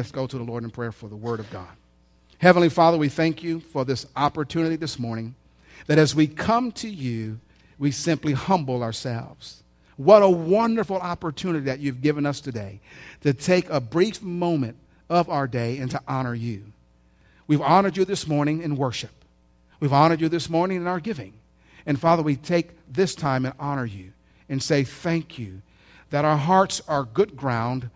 Let's go to the Lord in prayer for the Word of God. Heavenly Father, we thank you for this opportunity this morning that as we come to you, we simply humble ourselves. What a wonderful opportunity that you've given us today to take a brief moment of our day and to honor you. We've honored you this morning in worship. We've honored you this morning in our giving. And Father, we take this time and honor you and say thank you that our hearts are good ground,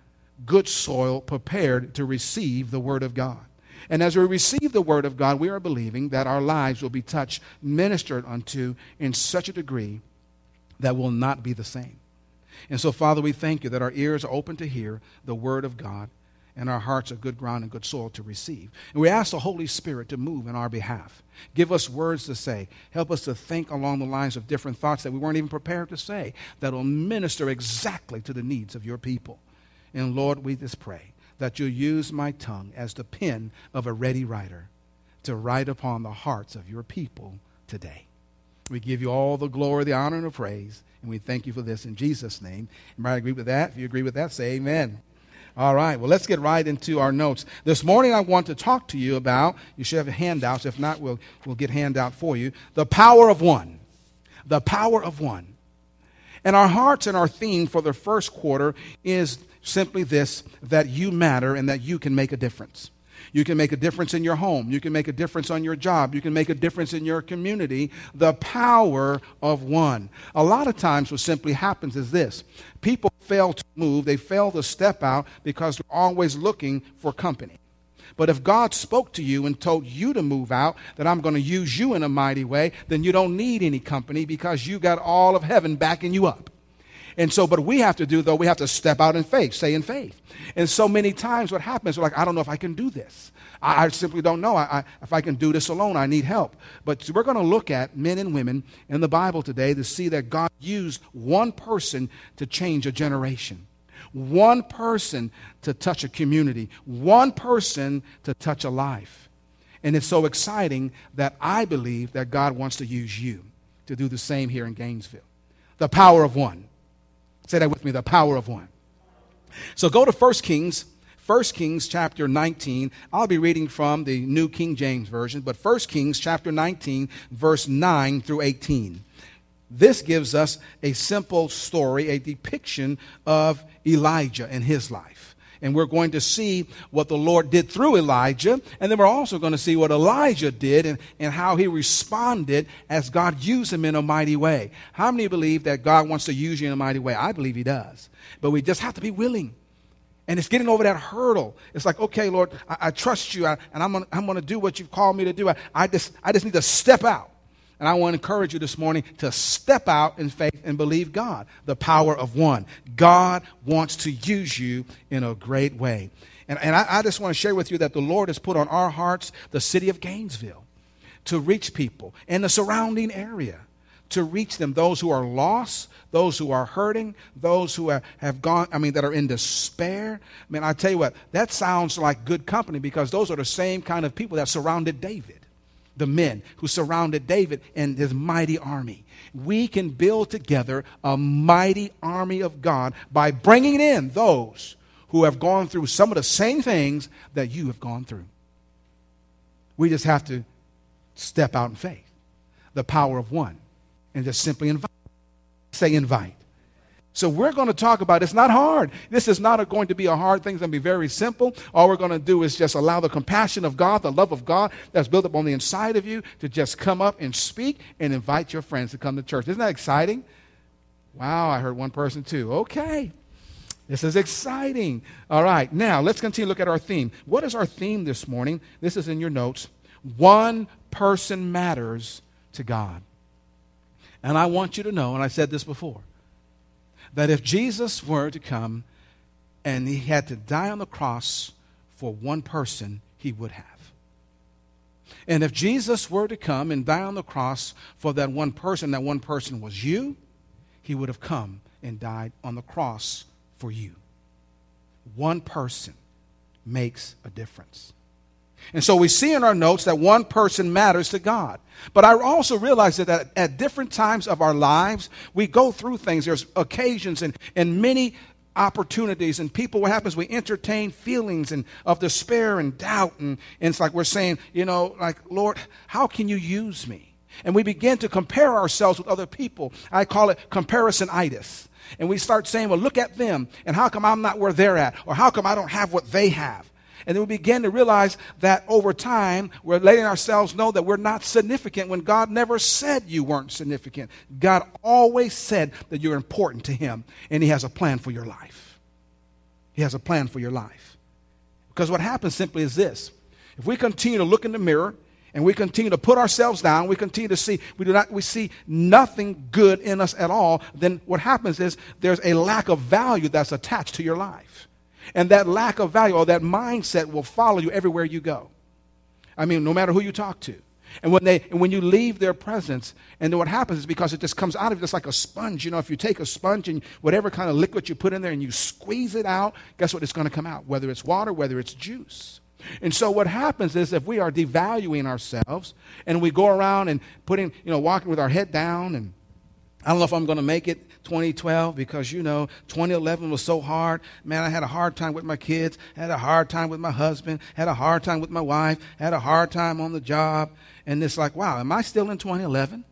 good soil, prepared to receive the Word of God. And as we receive the Word of God, we are believing that our lives will be touched, ministered unto in such a degree that will not be the same. And so, Father, we thank you that our ears are open to hear the Word of God and our hearts are good ground and good soil to receive. And we ask the Holy Spirit to move in our behalf. Give us words to say. Help us to think along the lines of different thoughts that we weren't even prepared to say that will minister exactly to the needs of your people. And Lord, we just pray that you'll use my tongue as the pen of a ready writer to write upon the hearts of your people today. We give you all the glory, the honor, and the praise, and we thank you for this in Jesus' name. Everybody agree with that? If you agree with that, say amen. All right, well, let's get right into our notes. This morning, I want to talk to you about, you should have handouts. If not, we'll, we'll get handout for you. The power of one. The power of one. And our hearts and our theme for the first quarter is simply this that you matter and that you can make a difference. You can make a difference in your home. You can make a difference on your job. You can make a difference in your community. The power of one. A lot of times, what simply happens is this people fail to move, they fail to step out because they're always looking for company. But if God spoke to you and told you to move out, that I'm going to use you in a mighty way, then you don't need any company because you got all of heaven backing you up. And so, but we have to do, though, we have to step out in faith, stay in faith. And so many times what happens, we're like, I don't know if I can do this. I, I simply don't know. I, I, if I can do this alone, I need help. But we're going to look at men and women in the Bible today to see that God used one person to change a generation one person to touch a community, one person to touch a life. And it's so exciting that I believe that God wants to use you to do the same here in Gainesville. The power of one. Say that with me the power of one. So go to 1 Kings, 1 Kings chapter 19. I'll be reading from the New King James Version, but 1 Kings chapter 19, verse 9 through 18. This gives us a simple story, a depiction of Elijah and his life. And we're going to see what the Lord did through Elijah. And then we're also going to see what Elijah did and, and how he responded as God used him in a mighty way. How many believe that God wants to use you in a mighty way? I believe he does. But we just have to be willing. And it's getting over that hurdle. It's like, okay, Lord, I, I trust you, I, and I'm going to do what you've called me to do. I, I, just, I just need to step out. And I want to encourage you this morning to step out in faith and believe God, the power of one. God wants to use you in a great way. And, and I, I just want to share with you that the Lord has put on our hearts the city of Gainesville to reach people in the surrounding area to reach them those who are lost those who are hurting those who have gone i mean that are in despair i mean i tell you what that sounds like good company because those are the same kind of people that surrounded david the men who surrounded David and his mighty army. We can build together a mighty army of God by bringing in those who have gone through some of the same things that you have gone through. We just have to step out in faith, the power of one, and just simply invite. Say, invite. So we're going to talk about it's not hard. This is not going to be a hard thing. It's going to be very simple. All we're going to do is just allow the compassion of God, the love of God that's built up on the inside of you to just come up and speak and invite your friends to come to church. Isn't that exciting? Wow, I heard one person too. Okay. This is exciting. All right, now let's continue to look at our theme. What is our theme this morning? This is in your notes. One person matters to God. And I want you to know, and I said this before, that if Jesus were to come and he had to die on the cross for one person, he would have. And if Jesus were to come and die on the cross for that one person, that one person was you, he would have come and died on the cross for you. One person makes a difference. And so we see in our notes that one person matters to God. But I also realize that at different times of our lives, we go through things. There's occasions and, and many opportunities and people what happens we entertain feelings and of despair and doubt. And, and it's like we're saying you know like lord how can you use me? And we begin to compare ourselves with other people. I call it comparisonitis. And we start saying well look at them and how come i'm not where they're at? Or how come i don't have what they have and then we begin to realize that over time, we're letting ourselves know that we're not significant when God never said you weren't significant. God always said that you're important to Him, and He has a plan for your life. He has a plan for your life. Because what happens simply is this if we continue to look in the mirror, and we continue to put ourselves down, we continue to see, we do not, we see nothing good in us at all, then what happens is there's a lack of value that's attached to your life. And that lack of value or that mindset will follow you everywhere you go. I mean, no matter who you talk to. And when, they, and when you leave their presence, and then what happens is because it just comes out of you just like a sponge. You know, if you take a sponge and whatever kind of liquid you put in there and you squeeze it out, guess what? It's going to come out, whether it's water, whether it's juice. And so what happens is if we are devaluing ourselves and we go around and putting, you know, walking with our head down and I don't know if I'm going to make it 2012 because you know 2011 was so hard. Man, I had a hard time with my kids, had a hard time with my husband, had a hard time with my wife, had a hard time on the job, and it's like, wow, am I still in 2011?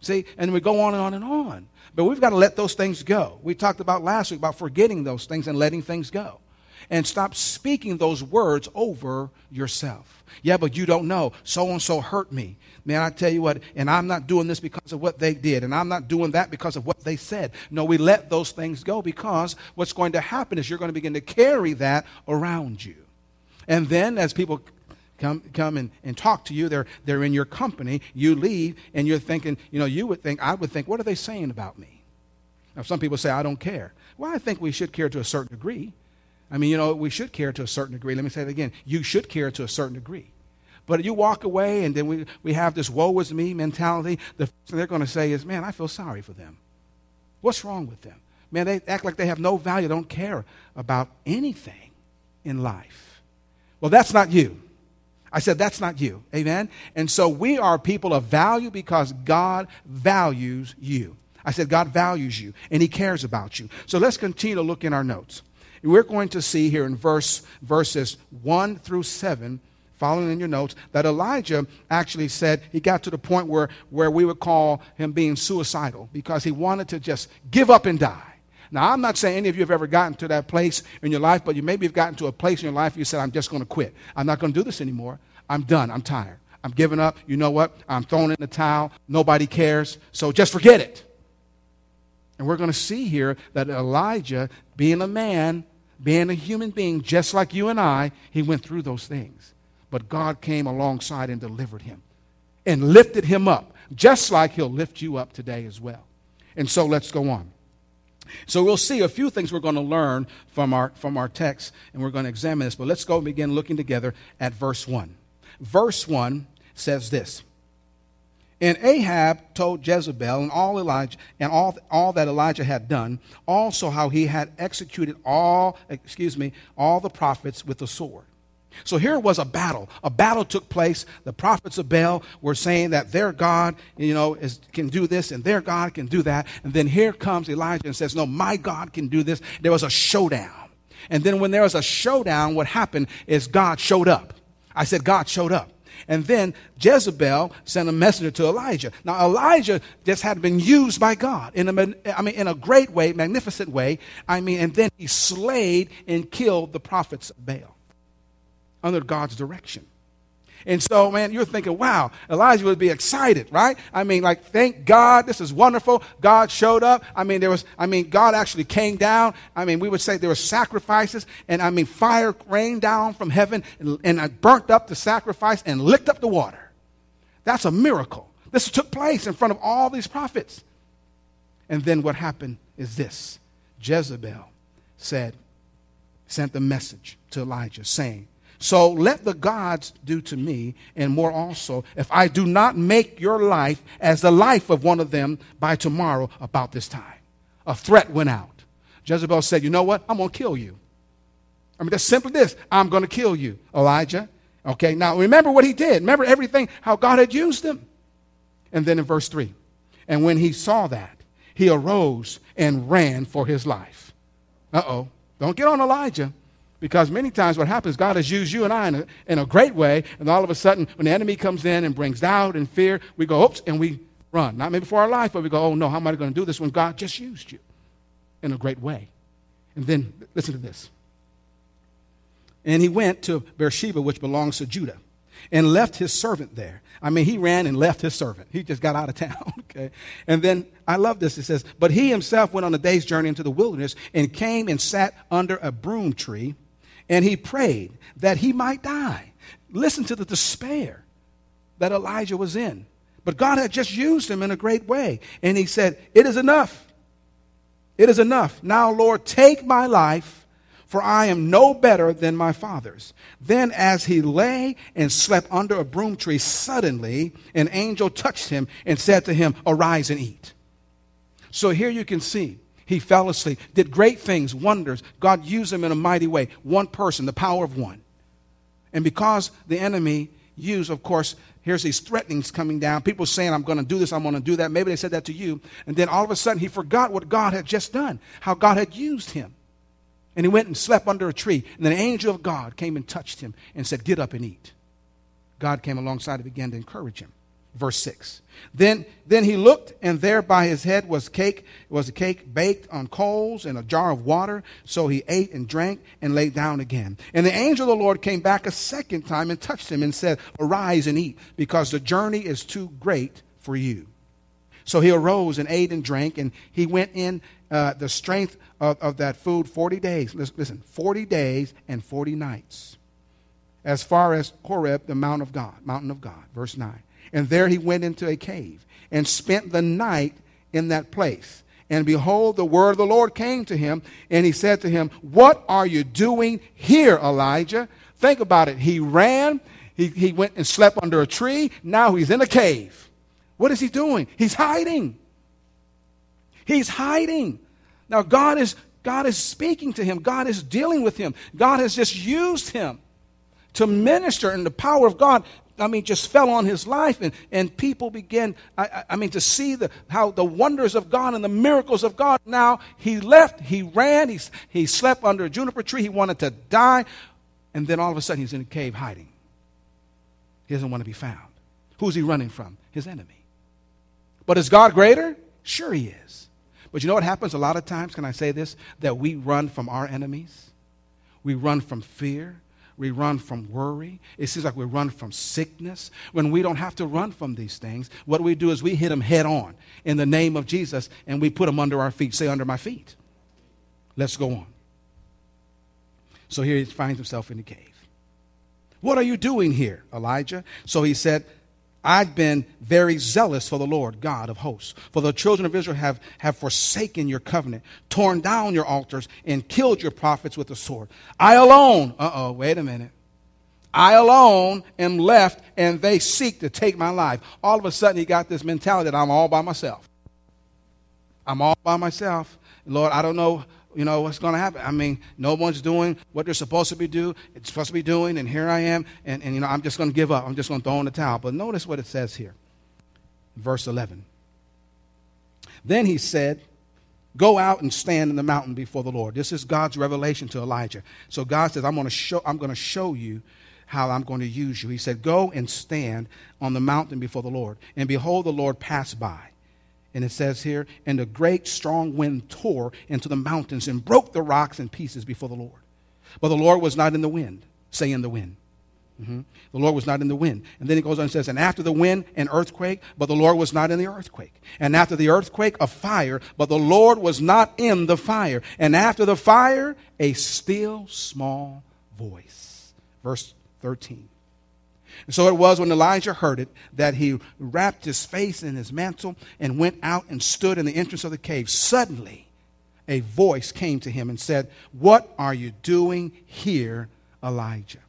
See, and we go on and on and on. But we've got to let those things go. We talked about last week about forgetting those things and letting things go and stop speaking those words over yourself. Yeah, but you don't know. So and so hurt me. Man, I tell you what, and I'm not doing this because of what they did, and I'm not doing that because of what they said. No, we let those things go because what's going to happen is you're going to begin to carry that around you. And then as people come, come and, and talk to you, they're, they're in your company, you leave, and you're thinking, you know, you would think, I would think, what are they saying about me? Now, some people say, I don't care. Well, I think we should care to a certain degree. I mean, you know, we should care to a certain degree. Let me say it again. You should care to a certain degree. But you walk away and then we, we have this woe is me mentality. The they're going to say is, man, I feel sorry for them. What's wrong with them? Man, they act like they have no value, don't care about anything in life. Well, that's not you. I said, that's not you. Amen? And so we are people of value because God values you. I said, God values you and He cares about you. So let's continue to look in our notes. We're going to see here in verse, verses 1 through 7, following in your notes, that Elijah actually said he got to the point where, where we would call him being suicidal because he wanted to just give up and die. Now, I'm not saying any of you have ever gotten to that place in your life, but you maybe have gotten to a place in your life where you said, I'm just going to quit. I'm not going to do this anymore. I'm done. I'm tired. I'm giving up. You know what? I'm throwing in the towel. Nobody cares. So just forget it. And we're going to see here that Elijah, being a man, being a human being just like you and I, he went through those things. But God came alongside and delivered him and lifted him up, just like he'll lift you up today as well. And so let's go on. So we'll see a few things we're going to learn from our, from our text, and we're going to examine this. But let's go and begin looking together at verse 1. Verse 1 says this and Ahab told Jezebel and all Elijah and all, all that Elijah had done, also how he had executed all, excuse me, all the prophets with the sword. So here was a battle. A battle took place. The prophets of Baal were saying that their God, you know, is, can do this and their God can do that. And then here comes Elijah and says, No, my God can do this. There was a showdown. And then when there was a showdown, what happened is God showed up. I said, God showed up. And then Jezebel sent a messenger to Elijah. Now, Elijah just had been used by God in a, I mean, in a great way, magnificent way. I mean, and then he slayed and killed the prophets of Baal under God's direction. And so, man, you're thinking, wow, Elijah would be excited, right? I mean, like, thank God, this is wonderful. God showed up. I mean, there was, I mean, God actually came down. I mean, we would say there were sacrifices, and I mean, fire rained down from heaven and, and burnt up the sacrifice and licked up the water. That's a miracle. This took place in front of all these prophets. And then what happened is this Jezebel said, sent the message to Elijah saying, so let the gods do to me, and more also, if I do not make your life as the life of one of them by tomorrow about this time. A threat went out. Jezebel said, You know what? I'm going to kill you. I mean, that's simply this I'm going to kill you, Elijah. Okay, now remember what he did. Remember everything, how God had used him. And then in verse 3, and when he saw that, he arose and ran for his life. Uh oh. Don't get on Elijah. Because many times what happens, God has used you and I in a, in a great way, and all of a sudden, when the enemy comes in and brings doubt and fear, we go, oops, and we run. Not maybe for our life, but we go, oh no, how am I going to do this when God just used you in a great way? And then, listen to this. And he went to Beersheba, which belongs to Judah, and left his servant there. I mean, he ran and left his servant. He just got out of town, okay? And then I love this. It says, But he himself went on a day's journey into the wilderness and came and sat under a broom tree, and he prayed that he might die. Listen to the despair that Elijah was in. But God had just used him in a great way. And he said, It is enough. It is enough. Now, Lord, take my life for I am no better than my fathers. Then, as he lay and slept under a broom tree, suddenly an angel touched him and said to him, Arise and eat. So here you can see he fell asleep, did great things, wonders. God used him in a mighty way. One person, the power of one. And because the enemy used, of course, here's these threatenings coming down. People saying, I'm going to do this, I'm going to do that. Maybe they said that to you. And then all of a sudden, he forgot what God had just done, how God had used him. And he went and slept under a tree. And then an angel of God came and touched him and said, Get up and eat. God came alongside and began to encourage him. Verse 6. Then, then he looked, and there by his head was cake, was a cake baked on coals and a jar of water. So he ate and drank and lay down again. And the angel of the Lord came back a second time and touched him and said, Arise and eat, because the journey is too great for you. So he arose and ate and drank, and he went in uh, the strength of, of that food 40 days. Listen, 40 days and 40 nights. As far as Horeb, the Mount of God, mountain of God, verse 9. And there he went into a cave and spent the night in that place. And behold, the word of the Lord came to him, and he said to him, What are you doing here, Elijah? Think about it. He ran, he, he went and slept under a tree. Now he's in a cave. What is he doing? He's hiding. He's hiding. Now, God is, God is speaking to him, God is dealing with him. God has just used him to minister, in the power of God. I mean, just fell on his life, and, and people began, I, I mean, to see the, how the wonders of God and the miracles of God. Now, he left, he ran, he, he slept under a juniper tree, he wanted to die, and then all of a sudden he's in a cave hiding. He doesn't want to be found. Who's he running from? His enemy. But is God greater? Sure, he is. But you know what happens a lot of times? Can I say this? That we run from our enemies. We run from fear. We run from worry. It seems like we run from sickness when we don't have to run from these things. What we do is we hit them head on in the name of Jesus and we put them under our feet. Say, under my feet. Let's go on. So here he finds himself in the cave. What are you doing here, Elijah? So he said, I've been very zealous for the Lord God of hosts. For the children of Israel have, have forsaken your covenant, torn down your altars, and killed your prophets with the sword. I alone, uh oh, wait a minute. I alone am left, and they seek to take my life. All of a sudden, he got this mentality that I'm all by myself. I'm all by myself. Lord, I don't know you know, what's going to happen? I mean, no one's doing what they're supposed to be do. It's supposed to be doing, and here I am, and, and you know, I'm just going to give up. I'm just going to throw in the towel. But notice what it says here, verse 11. Then he said, Go out and stand in the mountain before the Lord. This is God's revelation to Elijah. So God says, I'm going to show, I'm going to show you how I'm going to use you. He said, Go and stand on the mountain before the Lord. And behold, the Lord passed by. And it says here, and a great strong wind tore into the mountains and broke the rocks in pieces before the Lord. But the Lord was not in the wind. Say in the wind. Mm-hmm. The Lord was not in the wind. And then he goes on and says, And after the wind, an earthquake, but the Lord was not in the earthquake. And after the earthquake, a fire, but the Lord was not in the fire. And after the fire, a still small voice. Verse 13. And so it was when Elijah heard it that he wrapped his face in his mantle and went out and stood in the entrance of the cave. Suddenly, a voice came to him and said, What are you doing here, Elijah?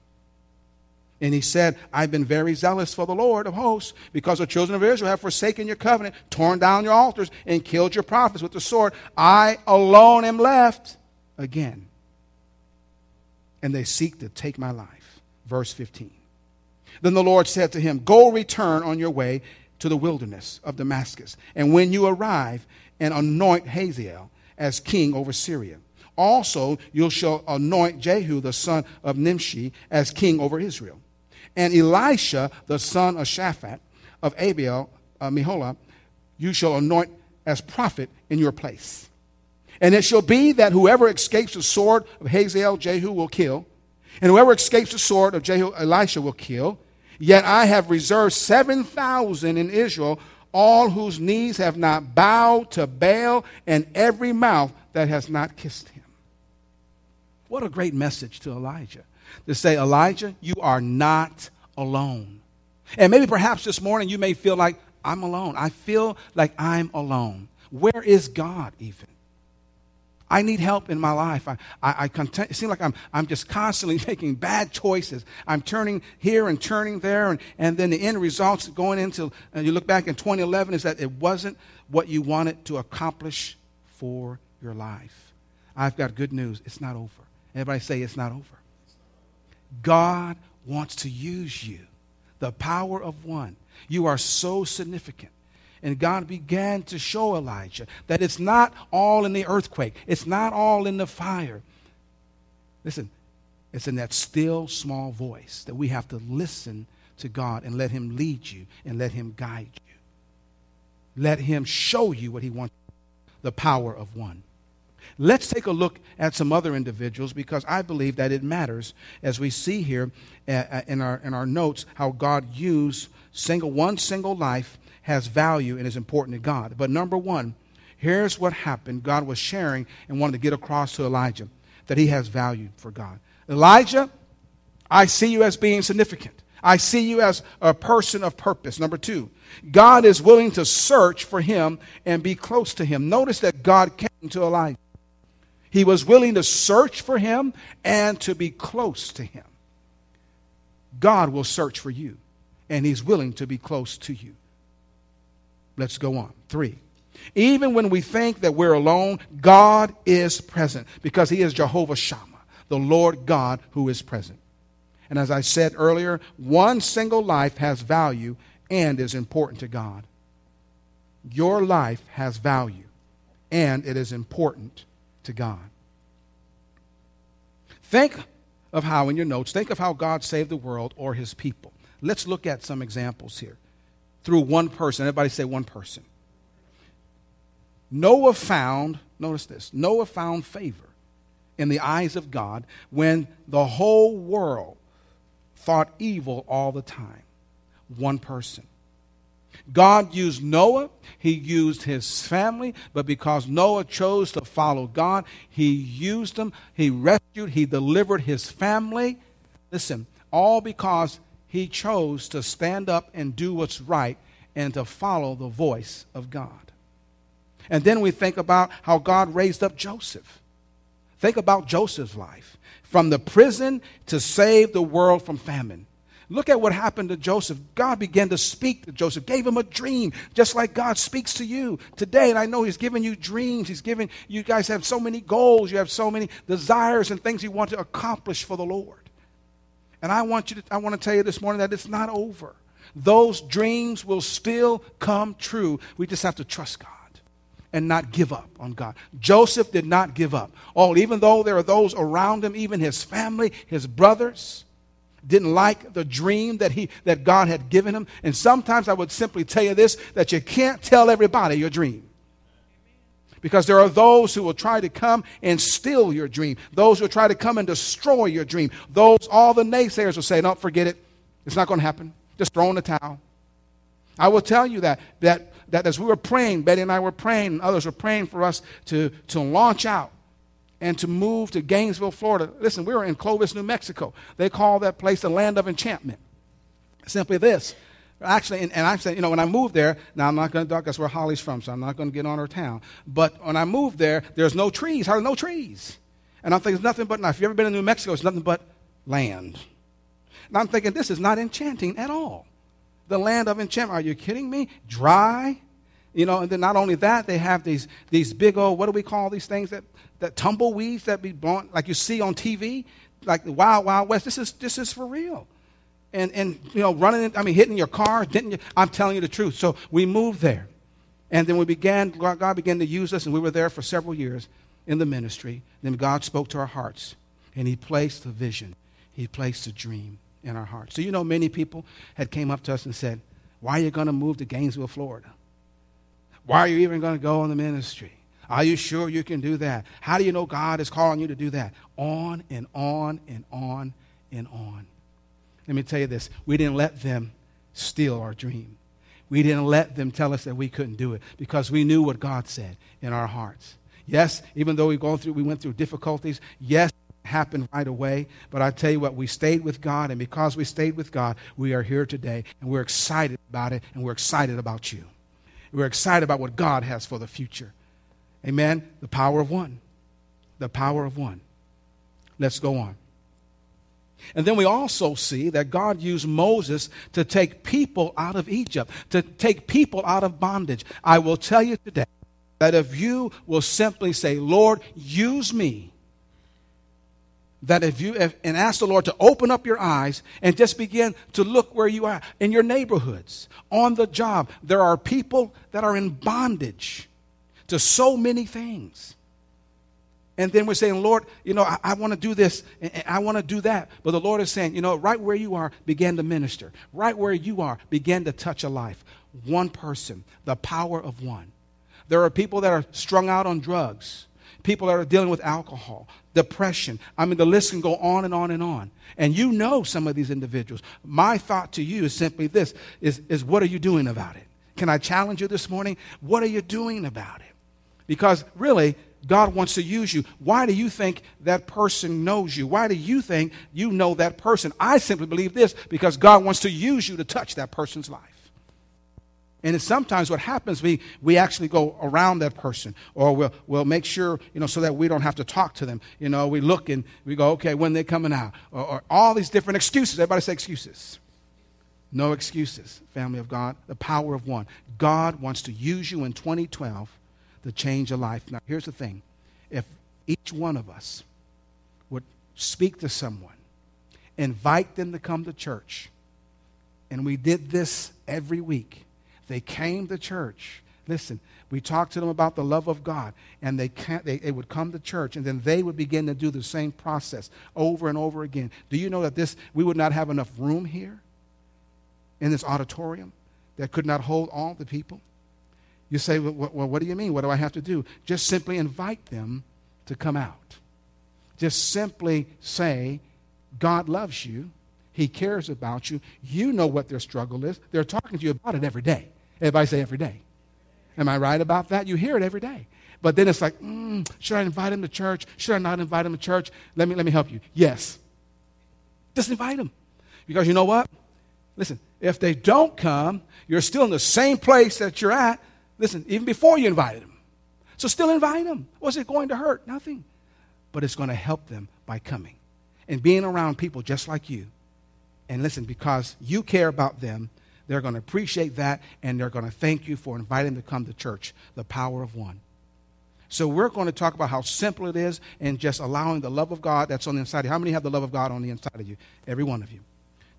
And he said, I've been very zealous for the Lord of hosts, because the children of Israel have forsaken your covenant, torn down your altars, and killed your prophets with the sword. I alone am left again. And they seek to take my life. Verse 15. Then the Lord said to him, Go return on your way to the wilderness of Damascus. And when you arrive, and anoint Hazael as king over Syria. Also, you shall anoint Jehu, the son of Nimshi, as king over Israel. And Elisha, the son of Shaphat, of Abel, uh, Meholah, you shall anoint as prophet in your place. And it shall be that whoever escapes the sword of Hazael, Jehu will kill, and whoever escapes the sword of Jehu, Elisha will kill. Yet I have reserved 7,000 in Israel, all whose knees have not bowed to Baal, and every mouth that has not kissed him. What a great message to Elijah. To say, Elijah, you are not alone. And maybe perhaps this morning you may feel like, I'm alone. I feel like I'm alone. Where is God even? I need help in my life. I, I, I content, it seems like I'm, I'm just constantly making bad choices. I'm turning here and turning there, and, and then the end results going into, and you look back in 2011, is that it wasn't what you wanted to accomplish for your life. I've got good news. It's not over. Everybody say it's not over. God wants to use you. The power of one. You are so significant. And God began to show Elijah that it's not all in the earthquake, it's not all in the fire. Listen, it's in that still small voice that we have to listen to God and let Him lead you and let Him guide you. Let Him show you what He wants the power of one. Let's take a look at some other individuals because I believe that it matters as we see here uh, uh, in our, in our notes how God used single, one single life has value and is important to God. But number one, here's what happened God was sharing and wanted to get across to Elijah that he has value for God. Elijah, I see you as being significant. I see you as a person of purpose. Number two, God is willing to search for him and be close to him. Notice that God came to Elijah. He was willing to search for him and to be close to him. God will search for you, and he's willing to be close to you. Let's go on. Three. Even when we think that we're alone, God is present because He is Jehovah Shammah, the Lord God who is present. And as I said earlier, one single life has value and is important to God. Your life has value and it is important to God. Think of how, in your notes, think of how God saved the world or his people. Let's look at some examples here through one person. Everybody say one person. Noah found, notice this, Noah found favor in the eyes of God when the whole world thought evil all the time. One person. God used Noah, he used his family, but because Noah chose to follow God, he used him, he rescued, he delivered his family. Listen, all because he chose to stand up and do what's right and to follow the voice of God. And then we think about how God raised up Joseph. Think about Joseph's life from the prison to save the world from famine. Look at what happened to Joseph. God began to speak to Joseph, gave him a dream, just like God speaks to you today. And I know He's given you dreams. He's given you guys have so many goals, you have so many desires and things you want to accomplish for the Lord. And I want you to, I want to tell you this morning that it's not over. Those dreams will still come true. We just have to trust God and not give up on God. Joseph did not give up. Oh, even though there are those around him, even his family, his brothers, didn't like the dream that he that God had given him. And sometimes I would simply tell you this that you can't tell everybody your dream. Because there are those who will try to come and steal your dream. Those who will try to come and destroy your dream. Those, all the naysayers will say, don't forget it. It's not going to happen. Just throw in the towel. I will tell you that, that, that as we were praying, Betty and I were praying, and others were praying for us to, to launch out and to move to Gainesville, Florida. Listen, we were in Clovis, New Mexico. They call that place the land of enchantment. Simply this. Actually, and, and I'm saying, you know, when I moved there, now I'm not going to talk, that's where Holly's from, so I'm not going to get on her town. But when I moved there, there's no trees, hardly no trees. And I'm thinking, it's nothing but, now, if you've ever been in New Mexico, it's nothing but land. And I'm thinking, this is not enchanting at all. The land of enchantment. Are you kidding me? Dry. You know, and then not only that, they have these, these big old, what do we call these things that, that tumbleweeds that be blown, like you see on TV, like the Wild Wild West. This is, this is for real. And, and you know, running, I mean, hitting your car, didn't you? I'm telling you the truth. So we moved there. And then we began, God began to use us, and we were there for several years. in the ministry. Then God spoke to our hearts, and He placed a vision, He placed a dream in our hearts. So you know, many people had came up to us and said, "Why are you going to move to Gainesville, Florida? Why are you even going to go in the ministry? Are you sure you can do that? How do you know God is calling you to do that?" On and on and on and on. Let me tell you this: we didn't let them steal our dream. We didn't let them tell us that we couldn't do it because we knew what God said in our hearts. Yes, even though we've gone through, we went through difficulties. Yes, it happened right away. But I tell you what, we stayed with God, and because we stayed with God, we are here today, and we're excited about it, and we're excited about you. We're excited about what God has for the future. Amen. The power of one. The power of one. Let's go on. And then we also see that God used Moses to take people out of Egypt, to take people out of bondage. I will tell you today that if you will simply say, Lord, use me, that if you if, and ask the Lord to open up your eyes and just begin to look where you are in your neighborhoods, on the job, there are people that are in bondage to so many things. And then we're saying, Lord, you know, I, I want to do this and I want to do that. But the Lord is saying, you know, right where you are, begin to minister. Right where you are, begin to touch a life. One person, the power of one. There are people that are strung out on drugs, people that are dealing with alcohol, depression. I mean, the list can go on and on and on. And you know some of these individuals. My thought to you is simply this is, is what are you doing about it? Can I challenge you this morning? What are you doing about it? Because really, God wants to use you. Why do you think that person knows you? Why do you think you know that person? I simply believe this because God wants to use you to touch that person's life. And sometimes what happens, we, we actually go around that person or we'll, we'll make sure, you know, so that we don't have to talk to them. You know, we look and we go, okay, when they're coming out. Or, or all these different excuses. Everybody say excuses. No excuses, family of God. The power of one. God wants to use you in 2012 to change a life. Now, here's the thing if each one of us would speak to someone, invite them to come to church, and we did this every week, they came to church. Listen, we talked to them about the love of God, and they, can't, they, they would come to church, and then they would begin to do the same process over and over again. Do you know that this we would not have enough room here in this auditorium that could not hold all the people? You say, well, what do you mean? What do I have to do? Just simply invite them to come out. Just simply say, God loves you. He cares about you. You know what their struggle is. They're talking to you about it every day. Everybody say every day. Am I right about that? You hear it every day. But then it's like, mm, should I invite them to church? Should I not invite them to church? Let me, let me help you. Yes. Just invite them. Because you know what? Listen, if they don't come, you're still in the same place that you're at Listen, even before you invited them. So still invite them. What's it going to hurt? Nothing. But it's going to help them by coming and being around people just like you. And listen, because you care about them, they're going to appreciate that and they're going to thank you for inviting them to come to church. The power of one. So we're going to talk about how simple it is and just allowing the love of God that's on the inside of you. How many have the love of God on the inside of you? Every one of you.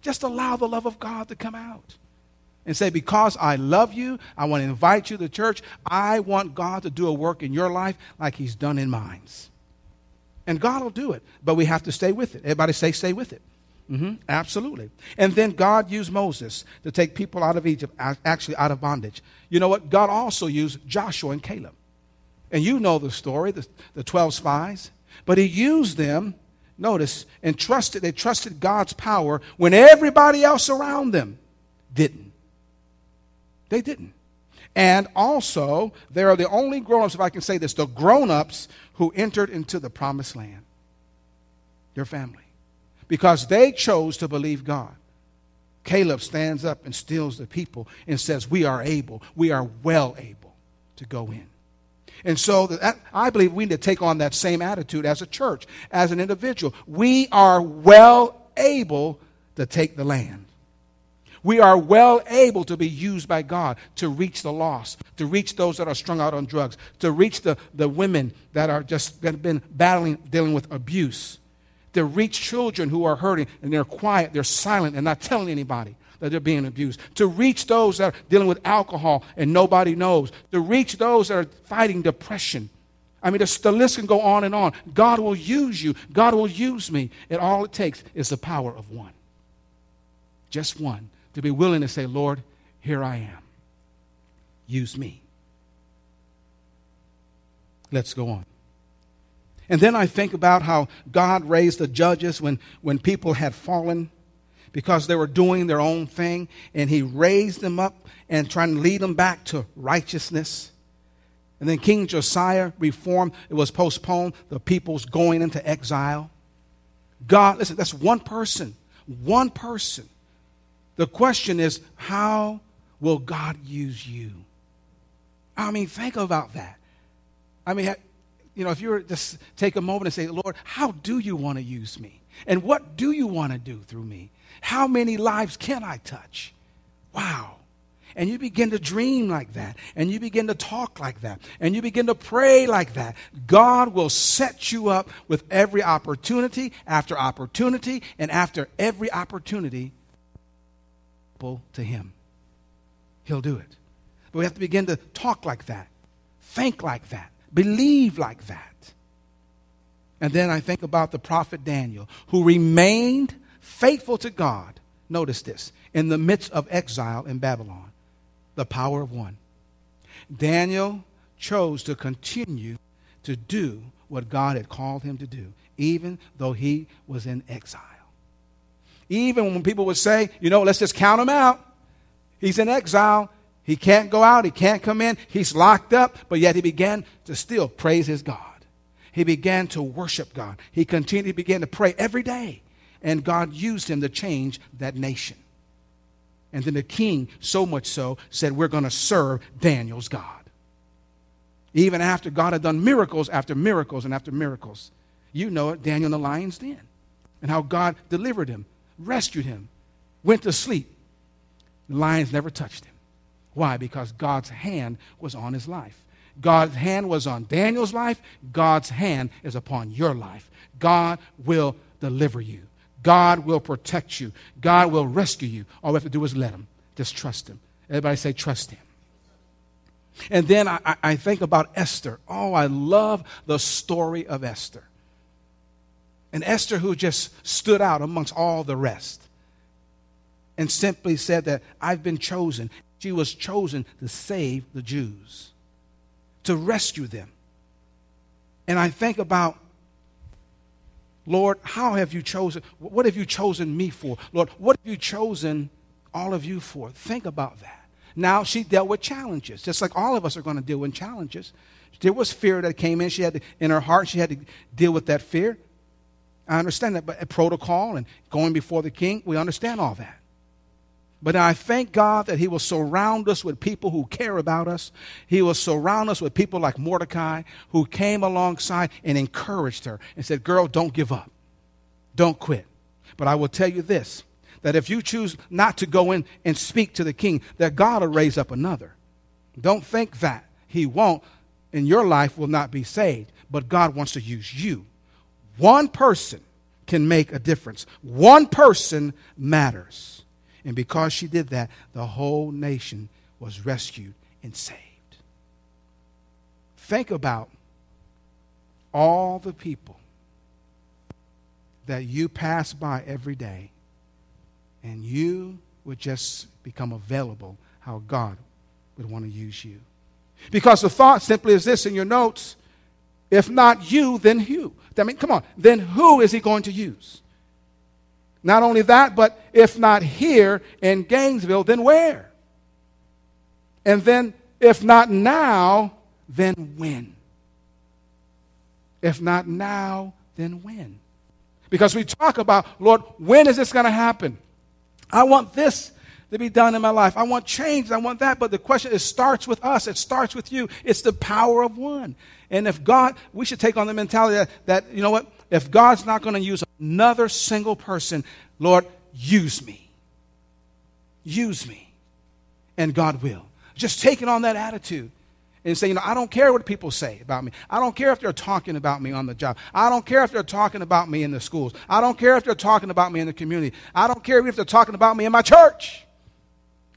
Just allow the love of God to come out and say, Because I love you, I want to invite you to church. I want God to do a work in your life like He's done in mine. And God will do it, but we have to stay with it. Everybody say, Stay with it. Mm-hmm, absolutely. And then God used Moses to take people out of Egypt, actually out of bondage. You know what? God also used Joshua and Caleb. And you know the story, the, the 12 spies. But he used them, notice, and trusted, they trusted God's power when everybody else around them didn't. They didn't. And also, they are the only grown ups, if I can say this, the grown ups who entered into the promised land. Their family. Because they chose to believe God. Caleb stands up and stills the people and says, We are able, we are well able to go in. And so that, I believe we need to take on that same attitude as a church, as an individual. We are well able to take the land. We are well able to be used by God to reach the lost, to reach those that are strung out on drugs, to reach the, the women that are just that have been battling, dealing with abuse, to reach children who are hurting and they're quiet, they're silent, and not telling anybody that they're being abused, to reach those that are dealing with alcohol and nobody knows, to reach those that are fighting depression, I mean, the list can go on and on. God will use you. God will use me. And all it takes is the power of one. Just one. To be willing to say, Lord, here I am. Use me. Let's go on. And then I think about how God raised the judges when, when people had fallen because they were doing their own thing, and He raised them up and trying to lead them back to righteousness. And then King Josiah reformed, it was postponed, the people's going into exile. God, listen, that's one person. One person. The question is, how will God use you? I mean, think about that. I mean, you know, if you were just take a moment and say, Lord, how do you want to use me? And what do you want to do through me? How many lives can I touch? Wow. And you begin to dream like that, and you begin to talk like that, and you begin to pray like that. God will set you up with every opportunity after opportunity, and after every opportunity, to Him. He'll do it. But we have to begin to talk like that, think like that, believe like that. And then I think about the prophet Daniel, who remained faithful to God. Notice this in the midst of exile in Babylon, the power of one. Daniel chose to continue to do what God had called him to do, even though he was in exile. Even when people would say, you know, let's just count him out. He's in exile. He can't go out. He can't come in. He's locked up. But yet he began to still praise his God. He began to worship God. He continued, he began to pray every day. And God used him to change that nation. And then the king, so much so, said, We're going to serve Daniel's God. Even after God had done miracles after miracles and after miracles. You know it, Daniel in the lion's den. And how God delivered him, rescued him, went to sleep. The lions never touched him. Why? Because God's hand was on his life. God's hand was on Daniel's life. God's hand is upon your life. God will deliver you. God will protect you. God will rescue you. All we have to do is let Him. Just trust Him. Everybody say, trust Him. And then I, I think about Esther. Oh, I love the story of Esther. And Esther, who just stood out amongst all the rest and simply said that I've been chosen. She was chosen to save the Jews, to rescue them. And I think about, Lord, how have you chosen? What have you chosen me for? Lord, what have you chosen all of you for? Think about that. Now, she dealt with challenges, just like all of us are going to deal with challenges. There was fear that came in. She had to, in her heart, she had to deal with that fear. I understand that, but protocol and going before the king, we understand all that. But I thank God that He will surround us with people who care about us. He will surround us with people like Mordecai who came alongside and encouraged her and said, Girl, don't give up. Don't quit. But I will tell you this that if you choose not to go in and speak to the king, that God will raise up another. Don't think that He won't, and your life will not be saved. But God wants to use you. One person can make a difference, one person matters. And because she did that, the whole nation was rescued and saved. Think about all the people that you pass by every day, and you would just become available how God would want to use you. Because the thought simply is this in your notes if not you, then who? I mean, come on, then who is he going to use? Not only that, but if not here in Gainesville, then where? And then, if not now, then when? If not now, then when? Because we talk about, Lord, when is this going to happen? I want this to be done in my life. I want change. I want that. But the question, it starts with us. It starts with you. It's the power of one. And if God, we should take on the mentality that, that you know what? if God's not going to use another single person, Lord, use me. Use me. And God will. Just taking on that attitude and say, you know, I don't care what people say about me. I don't care if they're talking about me on the job. I don't care if they're talking about me in the schools. I don't care if they're talking about me in the community. I don't care if they're talking about me in my church.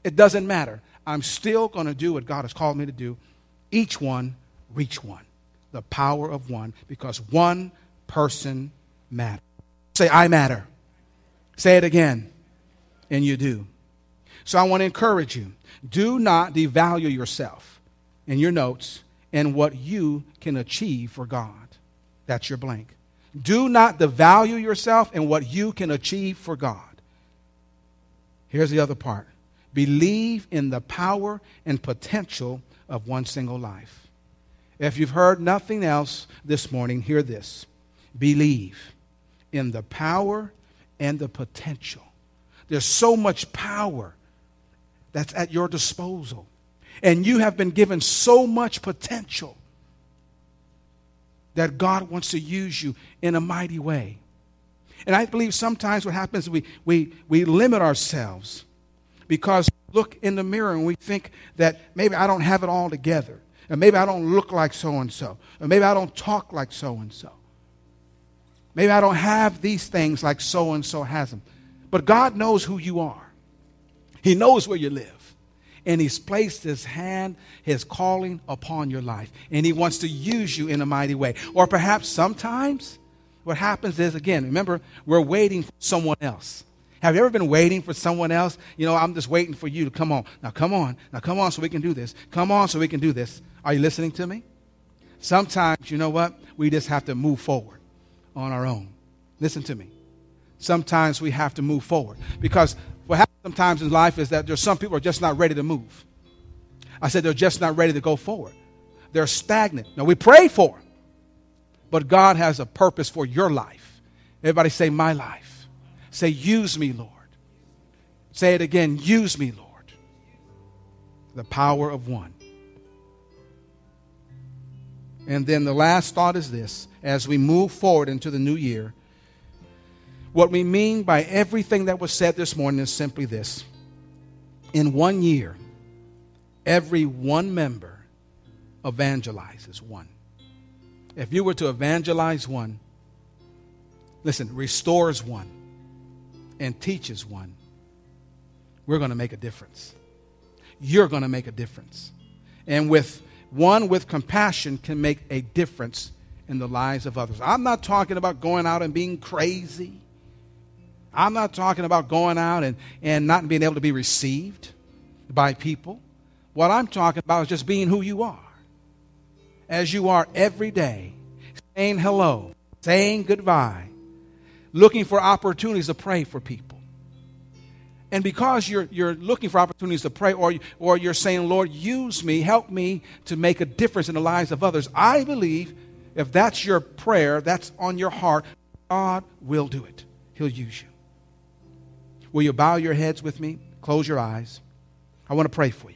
It doesn't matter. I'm still going to do what God has called me to do. Each one, reach one. the power of one because one person matters. Say, I matter. Say it again, and you do. So I want to encourage you do not devalue yourself in your notes and what you can achieve for God. That's your blank. Do not devalue yourself and what you can achieve for God. Here's the other part believe in the power and potential of one single life. If you've heard nothing else this morning, hear this believe in the power and the potential. There's so much power that's at your disposal. And you have been given so much potential that God wants to use you in a mighty way. And I believe sometimes what happens, we, we, we limit ourselves because look in the mirror and we think that maybe I don't have it all together. And maybe I don't look like so and so. Or maybe I don't talk like so and so. Maybe I don't have these things like so and so has them. But God knows who you are, He knows where you live. And He's placed His hand, His calling upon your life. And He wants to use you in a mighty way. Or perhaps sometimes what happens is, again, remember, we're waiting for someone else. Have you ever been waiting for someone else? You know, I'm just waiting for you to come on. Now, come on. Now, come on so we can do this. Come on so we can do this. Are you listening to me? Sometimes, you know what? We just have to move forward on our own. Listen to me. Sometimes we have to move forward because what happens sometimes in life is that there's some people are just not ready to move. I said they're just not ready to go forward. They're stagnant. Now we pray for them, but God has a purpose for your life. Everybody say, My life. Say, Use me, Lord. Say it again, Use me, Lord. The power of one. And then the last thought is this as we move forward into the new year, what we mean by everything that was said this morning is simply this. In one year, every one member evangelizes one. If you were to evangelize one, listen, restores one, and teaches one, we're going to make a difference. You're going to make a difference. And with one with compassion can make a difference in the lives of others. I'm not talking about going out and being crazy. I'm not talking about going out and, and not being able to be received by people. What I'm talking about is just being who you are. As you are every day, saying hello, saying goodbye, looking for opportunities to pray for people. And because you're, you're looking for opportunities to pray, or, or you're saying, Lord, use me, help me to make a difference in the lives of others, I believe if that's your prayer, that's on your heart, God will do it. He'll use you. Will you bow your heads with me? Close your eyes. I want to pray for you.